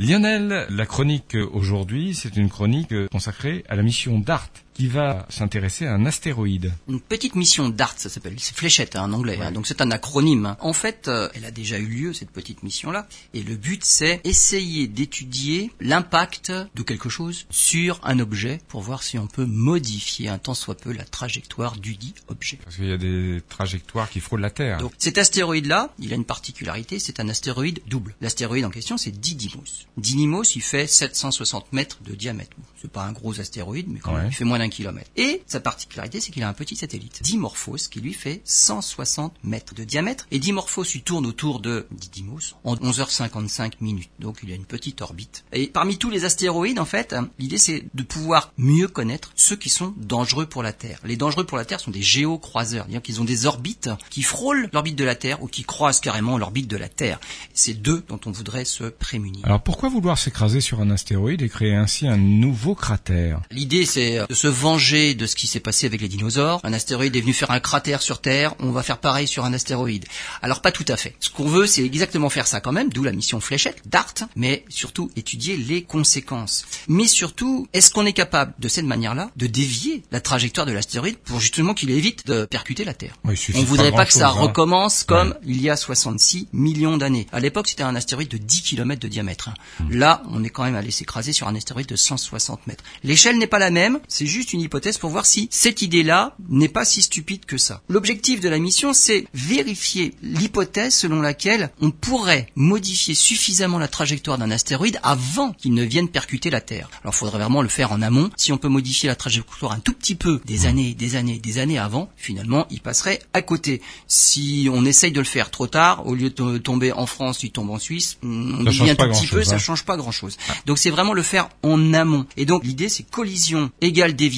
Lionel, la chronique aujourd'hui, c'est une chronique consacrée à la mission DART qui va s'intéresser à un astéroïde. Une petite mission DART, ça s'appelle, c'est fléchette hein, en anglais, hein, donc c'est un acronyme. En fait, euh, elle a déjà eu lieu, cette petite mission-là, et le but c'est essayer d'étudier l'impact de quelque chose sur un objet pour voir si on peut modifier un tant soit peu la trajectoire du dit objet. Parce qu'il y a des trajectoires qui frôlent la Terre. Donc cet astéroïde-là, il a une particularité, c'est un astéroïde double. L'astéroïde en question, c'est Didymos. Didymos, il fait 760 mètres de diamètre. Bon, c'est pas un gros astéroïde, mais quand Ouais. même, il fait moins d'un kilomètre. Et sa particularité, c'est qu'il a un petit satellite, Dimorphos, qui lui fait 160 mètres de diamètre. Et Dimorphos, il tourne autour de Didymos en 11h55 minutes. Donc il a une petite orbite. Et parmi tous les astéroïdes, en fait, l'idée c'est de pouvoir mieux connaître ceux qui sont dangereux pour la Terre. Les dangereux pour la Terre sont des géocroiseurs, c'est-à-dire qu'ils ont des orbites qui frôlent l'orbite de la Terre ou qui croisent carrément l'orbite de la Terre. C'est d'eux dont on voudrait se prémunir. Alors pourquoi vouloir s'écraser sur un astéroïde et créer ainsi un nouveau cratère? L'idée, c'est de se venger de ce qui s'est passé avec les dinosaures. Un astéroïde est venu faire un cratère sur Terre, on va faire pareil sur un astéroïde. Alors pas tout à fait. Ce qu'on veut, c'est exactement faire ça quand même, d'où la mission Fléchette, DART, mais surtout étudier les conséquences. Mais surtout, est-ce qu'on est capable, de cette manière-là, de dévier la trajectoire de l'astéroïde pour justement qu'il évite de percuter la Terre? Oui, On voudrait pas pas que ça hein. recommence comme il y a 66 millions d'années. À l'époque, c'était un astéroïde de 10 km de diamètre. hein. Hmm. Là, on est quand même allé s'écraser sur un astéroïde de 160 mètres. L'échelle n'est pas la même, c'est juste une hypothèse pour voir si cette idée-là n'est pas si stupide que ça. L'objectif de la mission, c'est vérifier l'hypothèse selon laquelle on pourrait modifier suffisamment la trajectoire d'un astéroïde avant qu'il ne vienne percuter la Terre. Alors, il faudrait vraiment le faire en amont. Si on peut modifier la trajectoire un tout petit peu des années, des années, des années avant, finalement, il passerait à côté. Si on essaye de le faire trop tard, au lieu de to- tomber en France, il tombe en Suisse, on Ça un tout petit peu, grand-chose, ça hein. change pas grand-chose. Donc c'est vraiment le faire en amont. Et donc l'idée c'est collision égale déviation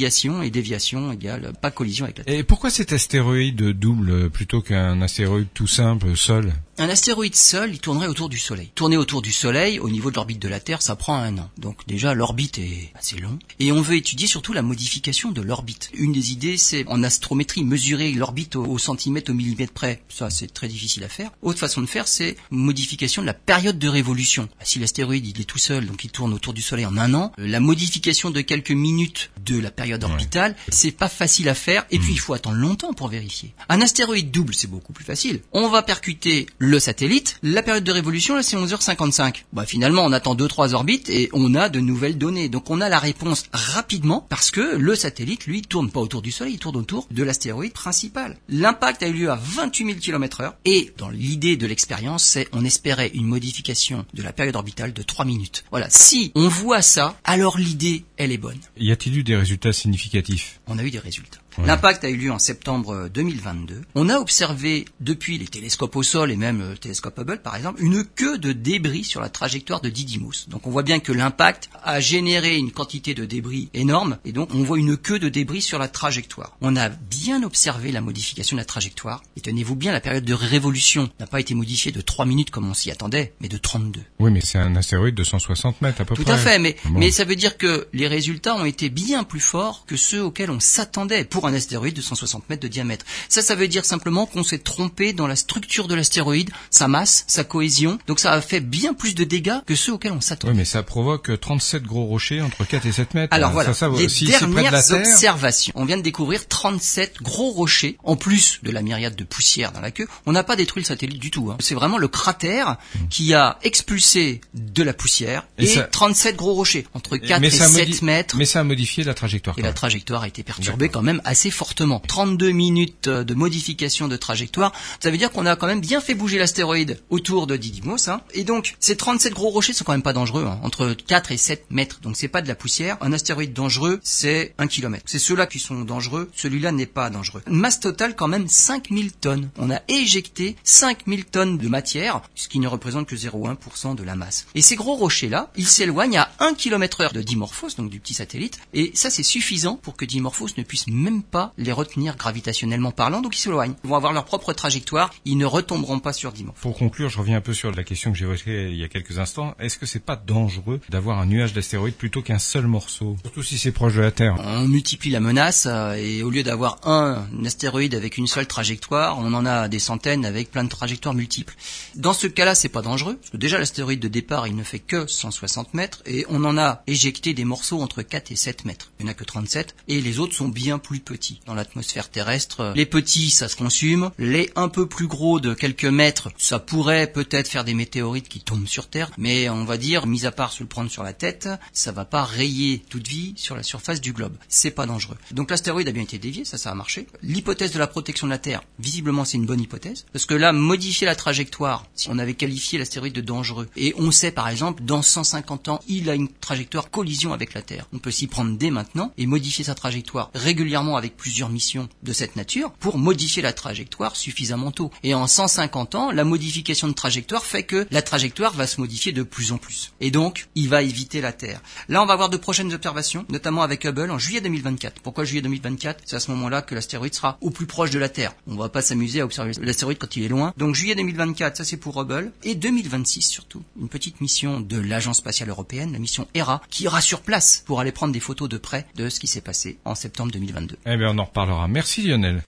et pourquoi cet astéroïde double plutôt qu'un astéroïde tout simple, seul? Un astéroïde seul, il tournerait autour du Soleil. Tourner autour du Soleil, au niveau de l'orbite de la Terre, ça prend un an. Donc déjà, l'orbite est assez long. Et on veut étudier surtout la modification de l'orbite. Une des idées, c'est en astrométrie, mesurer l'orbite au, au centimètre, au millimètre près. Ça, c'est très difficile à faire. Autre façon de faire, c'est modification de la période de révolution. Bah, Si l'astéroïde, il est tout seul, donc il tourne autour du Soleil en un an, euh, la modification de quelques minutes de la période orbitale, c'est pas facile à faire. Et puis, il faut attendre longtemps pour vérifier. Un astéroïde double, c'est beaucoup plus facile. On va percuter le satellite. La période de révolution, là, c'est 11h55. Bah, finalement, on attend 2-3 orbites et on a de nouvelles données. Donc, on a la réponse rapidement parce que le satellite, lui, tourne pas autour du Soleil, il tourne autour de l'astéroïde principal. L'impact a eu lieu à 28 000 km heure et dans l'idée de l'expérience, c'est on espérait une modification de la période orbitale de 3 minutes. Voilà. Si on voit ça, alors l'idée, elle est bonne. Y a-t-il eu des résultats significatifs? On a eu des résultats. L'impact a eu lieu en septembre 2022. On a observé depuis les télescopes au sol et même le télescope Hubble par exemple une queue de débris sur la trajectoire de Didymos. Donc on voit bien que l'impact a généré une quantité de débris énorme et donc on voit une queue de débris sur la trajectoire. On a bien observé la modification de la trajectoire et tenez-vous bien la période de révolution n'a pas été modifiée de 3 minutes comme on s'y attendait mais de 32. Oui, mais c'est un astéroïde de 160 mètres à peu Tout près. à fait, mais, Bon. mais ça veut dire que les résultats ont été bien plus forts que ceux auxquels on s'attendait pour un astéroïde de 160 mètres de diamètre. Ça, ça veut dire simplement qu'on s'est trompé dans la structure de l'astéroïde, sa masse, sa cohésion. Donc ça a fait bien plus de dégâts que ceux auxquels on s'attendait. Oui, mais ça provoque 37 gros rochers entre 4 et 7 mètres. Alors Ça, voilà, ça, les si de dernières Terre, observations. On vient de découvrir 37 gros rochers, en plus de la myriade de poussière dans la queue. On n'a pas détruit le satellite du tout. hein. C'est vraiment le cratère qui a expulsé de la poussière Et et, ça- 37 gros rochers, entre 4 mais et ça 7 modi- mètres. Mais ça a modifié la trajectoire. Et la trajectoire a été perturbée quand même assez fortement. 32 minutes de modification de trajectoire, ça veut dire qu'on a quand même bien fait bouger l'astéroïde autour de Didymos. Hein. Et donc, ces 37 gros rochers sont quand même pas dangereux, hein, entre 4 et 7 mètres. Donc c'est pas de la poussière. Un astéroïde dangereux, c'est 1 km. C'est ceux-là qui sont dangereux, celui-là n'est pas dangereux. Masse totale quand même 5000 tonnes. On a éjecté 5000 tonnes de matière, ce qui ne représente que 0,1% de la masse. Et ces gros rochers-là, ils s'éloignent à 1 km heure de Dimorphos, donc du petit satellite, et ça c'est suffisant pour que Dimorphos ne puisse même pas les retenir gravitationnellement parlant, donc ils s'éloignent. Ils vont avoir leur propre trajectoire, ils ne retomberont pas sur Dimorphe. Pour conclure, je reviens un peu sur la question que j'évoquais il y a quelques instants. Est-ce que c'est pas dangereux d'avoir un nuage d'astéroïdes plutôt qu'un seul morceau Surtout si c'est proche de la Terre? On multiplie la menace euh, et au lieu d'avoir un astéroïde avec une seule trajectoire, on en a des centaines avec plein de trajectoires multiples. Dans ce cas-là, c'est pas dangereux, parce que déjà l'astéroïde de départ, il ne fait que 160 mètres et on en a éjecté des morceaux entre 4 et 7 mètres. Il n'y en a que 37 et les autres sont bien plus petits. Dans l'atmosphère terrestre, les petits, ça se consume. Les un peu plus gros de quelques mètres, ça pourrait peut-être faire des météorites qui tombent sur Terre, mais on va dire, mis à part se le prendre sur la tête, ça va pas rayer toute vie sur la surface du globe. C'est pas dangereux. Donc l'astéroïde a bien été dévié, ça, ça a marché. L'hypothèse de la protection de la Terre, visiblement, c'est une bonne hypothèse, parce que là, modifier la trajectoire, si on avait qualifié l'astéroïde de dangereux, et on sait par exemple, dans 150 ans, il a une trajectoire collision avec la Terre. On peut s'y prendre dès maintenant et modifier sa trajectoire régulièrement avec plusieurs missions de cette nature pour modifier la trajectoire suffisamment tôt. Et en 150 ans, la modification de trajectoire fait que la trajectoire va se modifier de plus en plus. Et donc, il va éviter la Terre. Là, on va avoir de prochaines observations, notamment avec Hubble en juillet 2024. Pourquoi juillet 2024 C'est à ce moment-là que l'astéroïde sera au plus proche de la Terre. On va pas s'amuser à observer l'astéroïde quand il est loin. Donc juillet 2024, ça c'est pour Hubble. Et 2026 surtout, une petite mission de l'Agence spatiale européenne, la mission ERA, qui ira sur place pour aller prendre des photos de près de ce qui s'est passé en septembre 2022. Eh bien, on en reparlera. Merci Lionel.